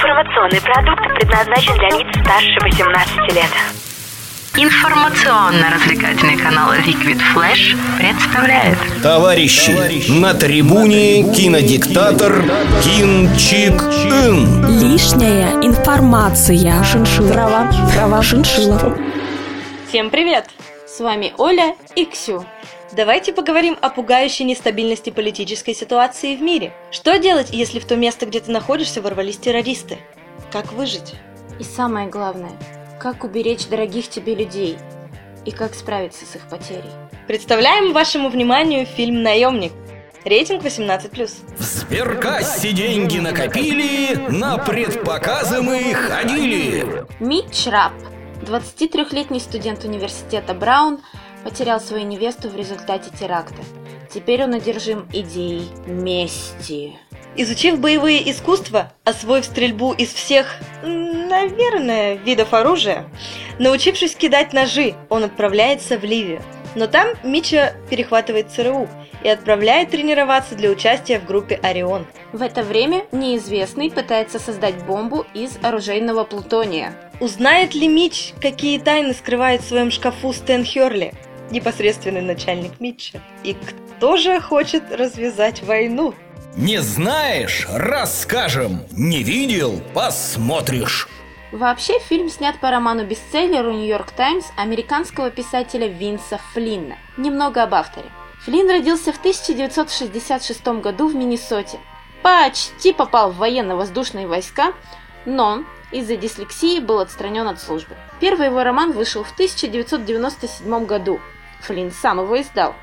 Информационный продукт предназначен для лиц старше 18 лет. Информационно-развлекательный канал Liquid Flash представляет Товарищи, на трибуне кинодиктатор Кин Чик Ин. Лишняя информация. Шиншилла. Трава. Трава. Шиншилла. Всем привет! С вами Оля и Ксю. Давайте поговорим о пугающей нестабильности политической ситуации в мире. Что делать, если в то место, где ты находишься, ворвались террористы? Как выжить? И самое главное, как уберечь дорогих тебе людей и как справиться с их потерей. Представляем вашему вниманию фильм «Наемник». Рейтинг 18+. В сберкассе деньги накопили, на предпоказы мы ходили. Митч Рап, 23-летний студент университета Браун, потерял свою невесту в результате теракта. Теперь он одержим идеей мести. Изучив боевые искусства, освоив стрельбу из всех, наверное, видов оружия, научившись кидать ножи, он отправляется в Ливию. Но там Мича перехватывает ЦРУ и отправляет тренироваться для участия в группе «Орион». В это время неизвестный пытается создать бомбу из оружейного плутония. Узнает ли Мич, какие тайны скрывает в своем шкафу Стэн Херли, непосредственный начальник Митча? И кто же хочет развязать войну? Не знаешь, расскажем. Не видел, посмотришь. Вообще, фильм снят по роману-бестселлеру «Нью-Йорк Таймс» американского писателя Винса Флинна. Немного об авторе. Флинн родился в 1966 году в Миннесоте. Почти попал в военно-воздушные войска, но из-за дислексии был отстранен от службы. Первый его роман вышел в 1997 году. Флинн сам его издал.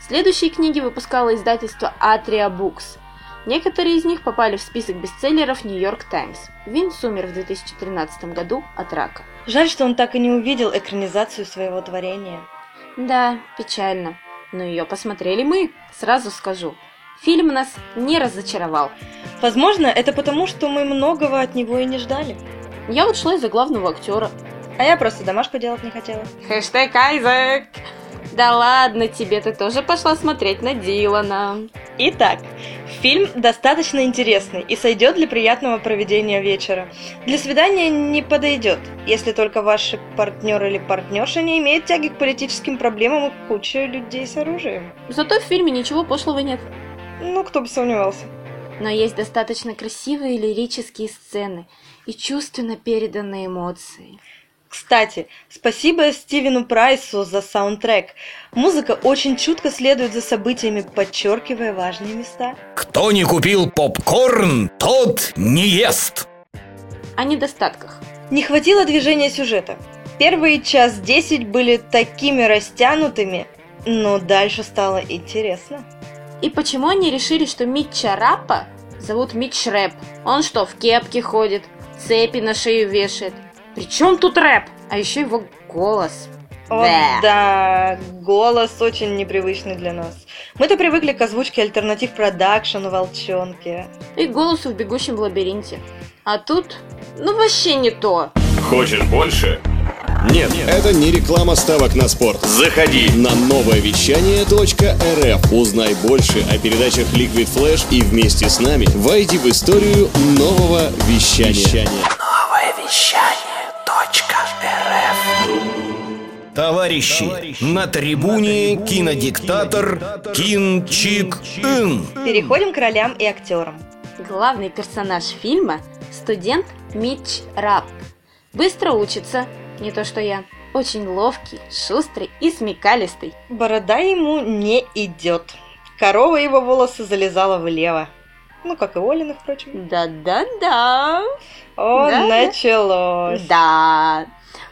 Следующие книги выпускало издательство Atria Books. Некоторые из них попали в список бестселлеров Нью-Йорк Таймс. Винс умер в 2013 году от рака. Жаль, что он так и не увидел экранизацию своего творения. Да, печально. Но ее посмотрели мы, сразу скажу. Фильм нас не разочаровал. Возможно, это потому, что мы многого от него и не ждали. Я вот шла из-за главного актера. А я просто домашку делать не хотела. Хэштег Айзек! Да ладно тебе, ты тоже пошла смотреть на Дилана. Итак, фильм достаточно интересный и сойдет для приятного проведения вечера. Для свидания не подойдет, если только ваш партнер или партнерша не имеет тяги к политическим проблемам и куче людей с оружием. Зато в фильме ничего пошлого нет. Ну, кто бы сомневался. Но есть достаточно красивые лирические сцены и чувственно переданные эмоции. Кстати, спасибо Стивену Прайсу за саундтрек. Музыка очень чутко следует за событиями, подчеркивая важные места. Кто не купил попкорн, тот не ест. О недостатках. Не хватило движения сюжета. Первые час десять были такими растянутыми, но дальше стало интересно. И почему они решили, что Митча Раппа зовут Митч Рэп? Он что, в кепке ходит, цепи на шею вешает? Причем тут рэп? А еще его голос. О, Бэ. да, голос очень непривычный для нас. Мы-то привыкли к озвучке альтернатив продакшн волчонки. И голосу в бегущем в лабиринте. А тут, ну вообще не то. Хочешь больше? Нет, это не реклама ставок на спорт. Заходи. На новое вещание.рф узнай больше о передачах Liquid Flash и вместе с нами войди в историю нового вещания. Товарищи, на трибуне кинодиктатор Кин Чик Ин. Переходим к ролям и актерам. Главный персонаж фильма – студент Митч Рап. Быстро учится, не то что я. Очень ловкий, шустрый и смекалистый. Борода ему не идет. Корова его волосы залезала влево. Ну, как и Олина, впрочем. Да-да-да. О, Да? началось. Да.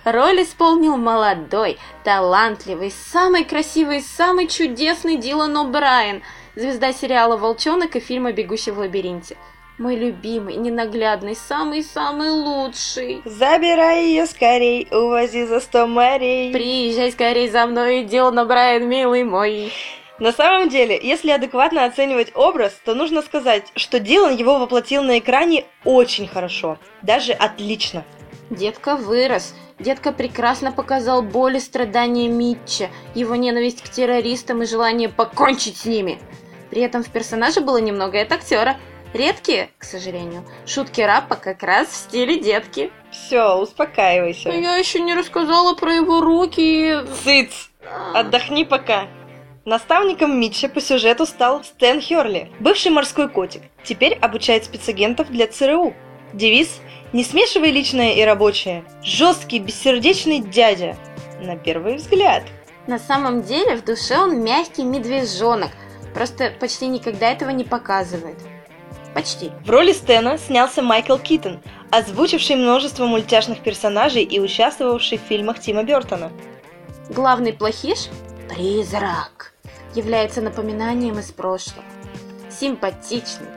Роль исполнил молодой, талантливый, самый красивый, самый чудесный Дилан О'Брайен, звезда сериала «Волчонок» и фильма «Бегущий в лабиринте». Мой любимый, ненаглядный, самый-самый лучший. Забирай ее скорей, увози за сто морей. Приезжай скорей за мной, Дилан О'Брайен, милый мой. На самом деле, если адекватно оценивать образ, то нужно сказать, что Дилан его воплотил на экране очень хорошо. Даже отлично. Детка вырос. Детка прекрасно показал боль и страдания Митча, его ненависть к террористам и желание покончить с ними. При этом в персонаже было немного от актера. Редкие, к сожалению, шутки Раппа как раз в стиле детки. Все, успокаивайся. Но я еще не рассказала про его руки. Цыц! Отдохни пока. Наставником Митча по сюжету стал Стэн Херли, бывший морской котик. Теперь обучает спецагентов для ЦРУ. Девиз «Не смешивай личное и рабочее». Жесткий, бессердечный дядя. На первый взгляд. На самом деле в душе он мягкий медвежонок, просто почти никогда этого не показывает. Почти. В роли Стэна снялся Майкл Китон, озвучивший множество мультяшных персонажей и участвовавший в фильмах Тима Бертона. Главный плохиш – призрак, является напоминанием из прошлого. Симпатичный,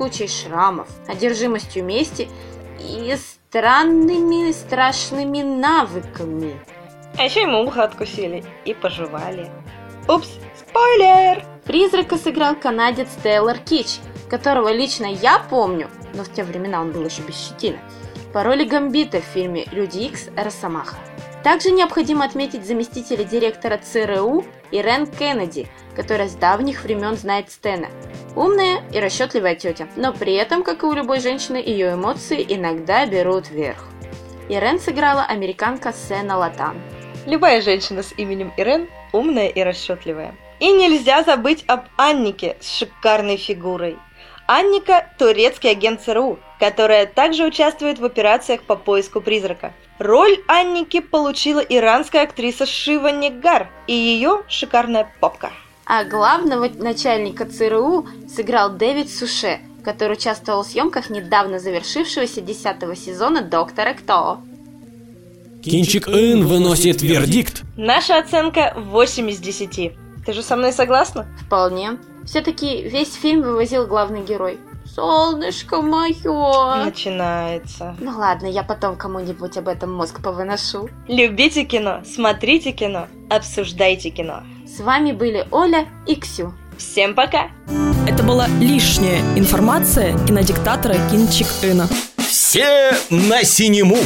кучей шрамов, одержимостью мести и странными страшными навыками. А еще ему ухо откусили и пожевали. Упс, спойлер! Призрака сыграл канадец Тейлор Кич, которого лично я помню, но в те времена он был еще без щетины, по роли Гамбита в фильме «Люди Икс. Росомаха». Также необходимо отметить заместителя директора ЦРУ Ирен Кеннеди, которая с давних времен знает Стена. Умная и расчетливая тетя, но при этом, как и у любой женщины, ее эмоции иногда берут верх. Ирен сыграла американка Сена Латан. Любая женщина с именем Ирен умная и расчетливая. И нельзя забыть об Аннике с шикарной фигурой. Анника – турецкий агент ЦРУ, которая также участвует в операциях по поиску призрака. Роль Анники получила иранская актриса Шива Негар и ее шикарная попка. А главного начальника ЦРУ сыграл Дэвид Суше, который участвовал в съемках недавно завершившегося 10 сезона «Доктора Кто». Кинчик Ин выносит вердикт. Наша оценка 8 из 10. Ты же со мной согласна? Вполне. Все-таки весь фильм вывозил главный герой. Солнышко мое. Начинается. Ну ладно, я потом кому-нибудь об этом мозг повыношу. Любите кино, смотрите кино, обсуждайте кино. С вами были Оля и Ксю. Всем пока! Это была лишняя информация кинодиктатора Кинчик Ина. Все на синему.